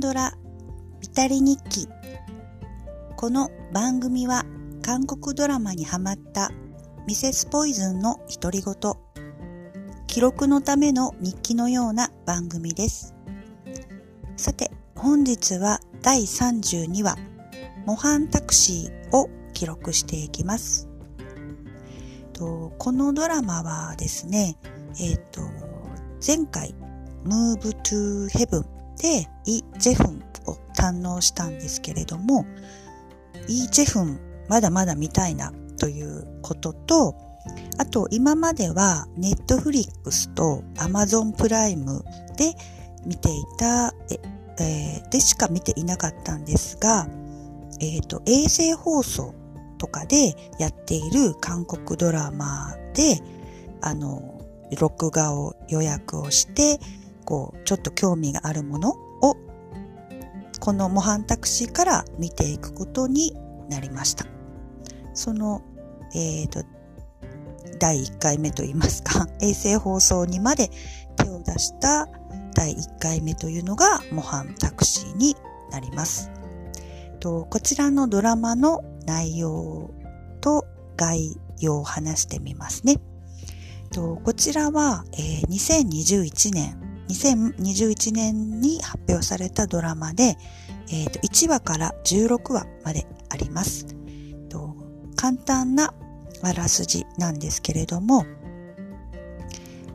ドラビタリ日記。この番組は韓国ドラマにハマったミセスポイズンの独り言。記録のための日記のような番組です。さて本日は第32話模範タクシーを記録していきます。とこのドラマはですねえっ、ー、と前回 Move to Heaven でイ・ジェフンを堪能したんですけれども、イ・ジェフンまだまだ見たいなということと、あと今まではネットフリックスとアマゾンプライムで見ていた、えー、でしか見ていなかったんですが、えっ、ー、と、衛星放送とかでやっている韓国ドラマで、あの、録画を予約をして、こう、ちょっと興味があるものを、この模範タクシーから見ていくことになりました。その、えっ、ー、と、第1回目といいますか、衛星放送にまで手を出した第1回目というのが模範タクシーになります。とこちらのドラマの内容と概要を話してみますね。とこちらは、え、2021年2021年に発表されたドラマで、えー、と1話から16話まであります。と簡単なあらすじなんですけれども、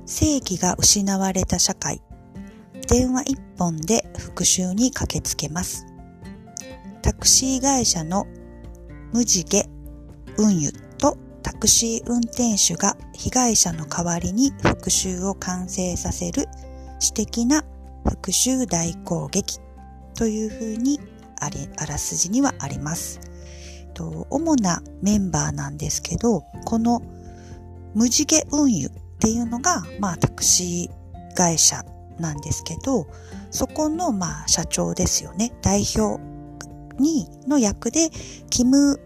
正義が失われた社会、電話一本で復讐に駆けつけます。タクシー会社の無地毛運輸とタクシー運転手が被害者の代わりに復讐を完成させる私的な復讐大攻撃というふうにありあらすじにはあります。と主なメンバーなんですけど、この無地毛運輸っていうのが、まあタクシー会社なんですけど、そこのまあ社長ですよね。代表にの役で、キム・ウ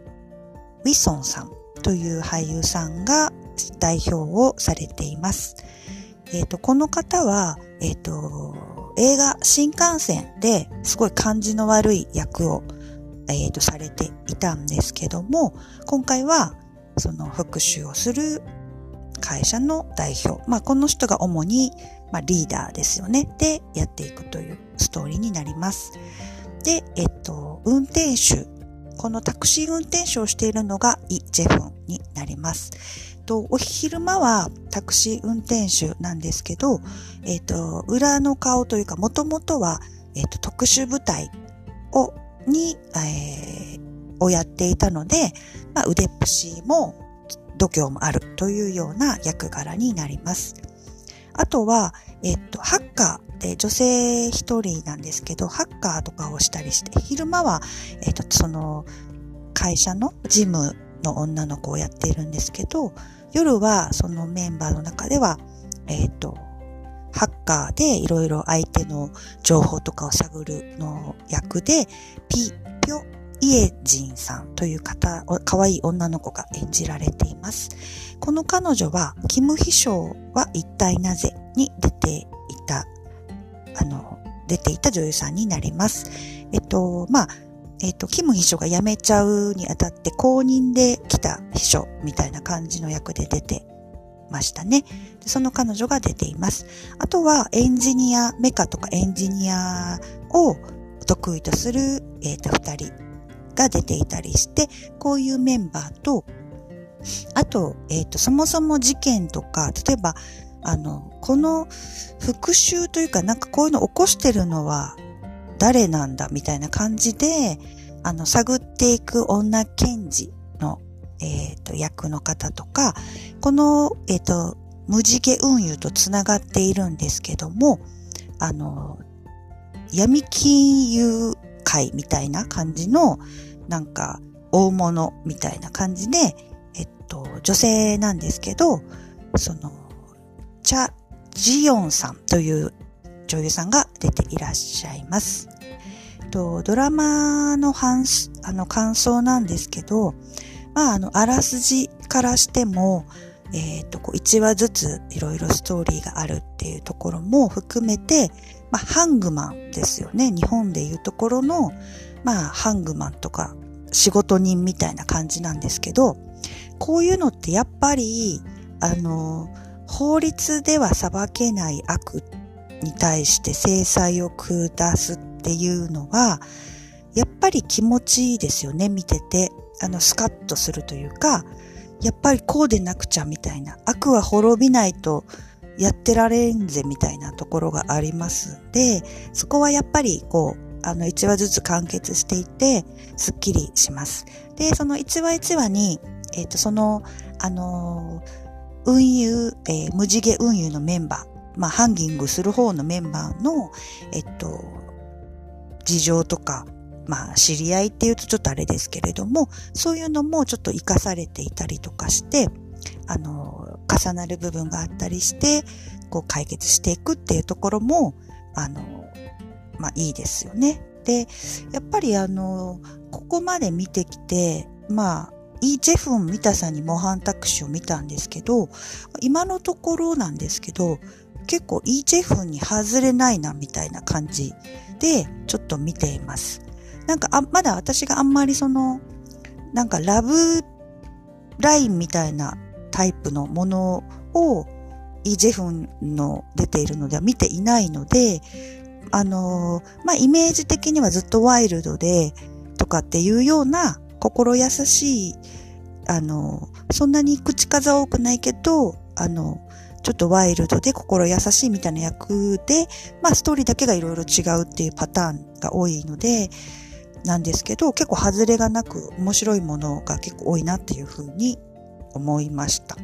ィソンさんという俳優さんが代表をされています。えっ、ー、と、この方は、えっ、ー、と、映画新幹線ですごい感じの悪い役を、えっ、ー、と、されていたんですけども、今回は、その復讐をする会社の代表。まあ、この人が主に、まあ、リーダーですよね。で、やっていくというストーリーになります。で、えっと、運転手。このタクシー運転手をしているのがイ・ジェフンになります。と、お昼間はタクシー運転手なんですけど、えっ、と、裏の顔というか、もともとは、えっ、と、特殊部隊を、に、えー、をやっていたので、まあ、腕っぷしも度胸もあるというような役柄になります。あとは、えっと、ハッカーで女性一人なんですけど、ハッカーとかをしたりして、昼間は、えっと、その、会社の事務の女の子をやっているんですけど、夜はそのメンバーの中では、えっ、ー、と、ハッカーでいろいろ相手の情報とかを探るの役で、ピ、ピョ、イエジンさんという方、可愛い女の子が演じられています。この彼女は、キム秘書は一体なぜに出ていた、あの、出ていた女優さんになります。えっと、まあ、えっ、ー、と、キム秘書が辞めちゃうにあたって公認で来た秘書みたいな感じの役で出てましたね。その彼女が出ています。あとはエンジニア、メカとかエンジニアを得意とする、えっ、ー、と、二人が出ていたりして、こういうメンバーと、あと、えっ、ー、と、そもそも事件とか、例えば、あの、この復讐というか、なんかこういうの起こしてるのは誰なんだみたいな感じで、あの、探っていく女検事の、えっ、ー、と、役の方とか、この、えっ、ー、と、無地毛運輸とつながっているんですけども、あの、闇金融会みたいな感じの、なんか、大物みたいな感じで、えっと、女性なんですけど、その、チャ・ジヨンさんという女優さんが出ていらっしゃいます。とドラマの反あの感想なんですけど、まあ、あの、あらすじからしても、えっ、ー、と、こう1話ずついろいろストーリーがあるっていうところも含めて、まあ、ハングマンですよね。日本でいうところの、まあ、ハングマンとか仕事人みたいな感じなんですけど、こういうのってやっぱり、あの、法律では裁けない悪に対して制裁を下すっっていうのは、やっぱり気持ちいいですよね、見てて。あの、スカッとするというか、やっぱりこうでなくちゃみたいな、悪は滅びないとやってられんぜみたいなところがありますんで、そこはやっぱりこう、あの、1話ずつ完結していて、すっきりします。で、その1話1話に、えっ、ー、と、その、あのー、運輸、えー、無地毛運輸のメンバー、まあ、ハンギングする方のメンバーの、えっと、事情とか、まあ、知り合いっていうとちょっとあれですけれども、そういうのもちょっと活かされていたりとかして、あの、重なる部分があったりして、こう解決していくっていうところも、あの、まあいいですよね。で、やっぱりあの、ここまで見てきて、まあ、イー・ジェフン・ミタさんに模範タクシーを見たんですけど、今のところなんですけど、結構イー・ジェフンに外れないなみたいな感じでちょっと見ています。なんかあ、まだ私があんまりその、なんかラブラインみたいなタイプのものをイ・ジェフンの出ているのでは見ていないので、あのまあ、イメージ的にはずっとワイルドでとかっていうような心優しい、あのそんなに口数多くないけど、あのちょっとワイルドで心優しいみたいな役で、まあストーリーだけがいろいろ違うっていうパターンが多いので、なんですけど、結構外れがなく面白いものが結構多いなっていうふうに思いました。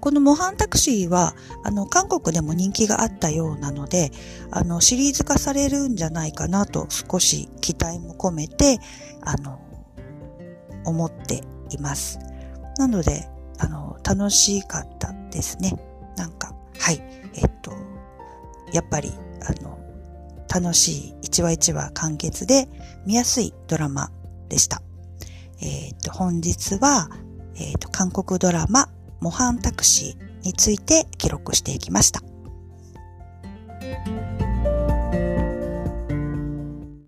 この模範タクシーは、あの、韓国でも人気があったようなので、あの、シリーズ化されるんじゃないかなと少し期待も込めて、あの、思っています。なので、あの、楽しかったですね。なんか、はい。えっと、やっぱり、あの、楽しい一話一話完結で見やすいドラマでした。えっ、と、本日は、えっ、と、韓国ドラマ、模範タクシーについて記録していきました。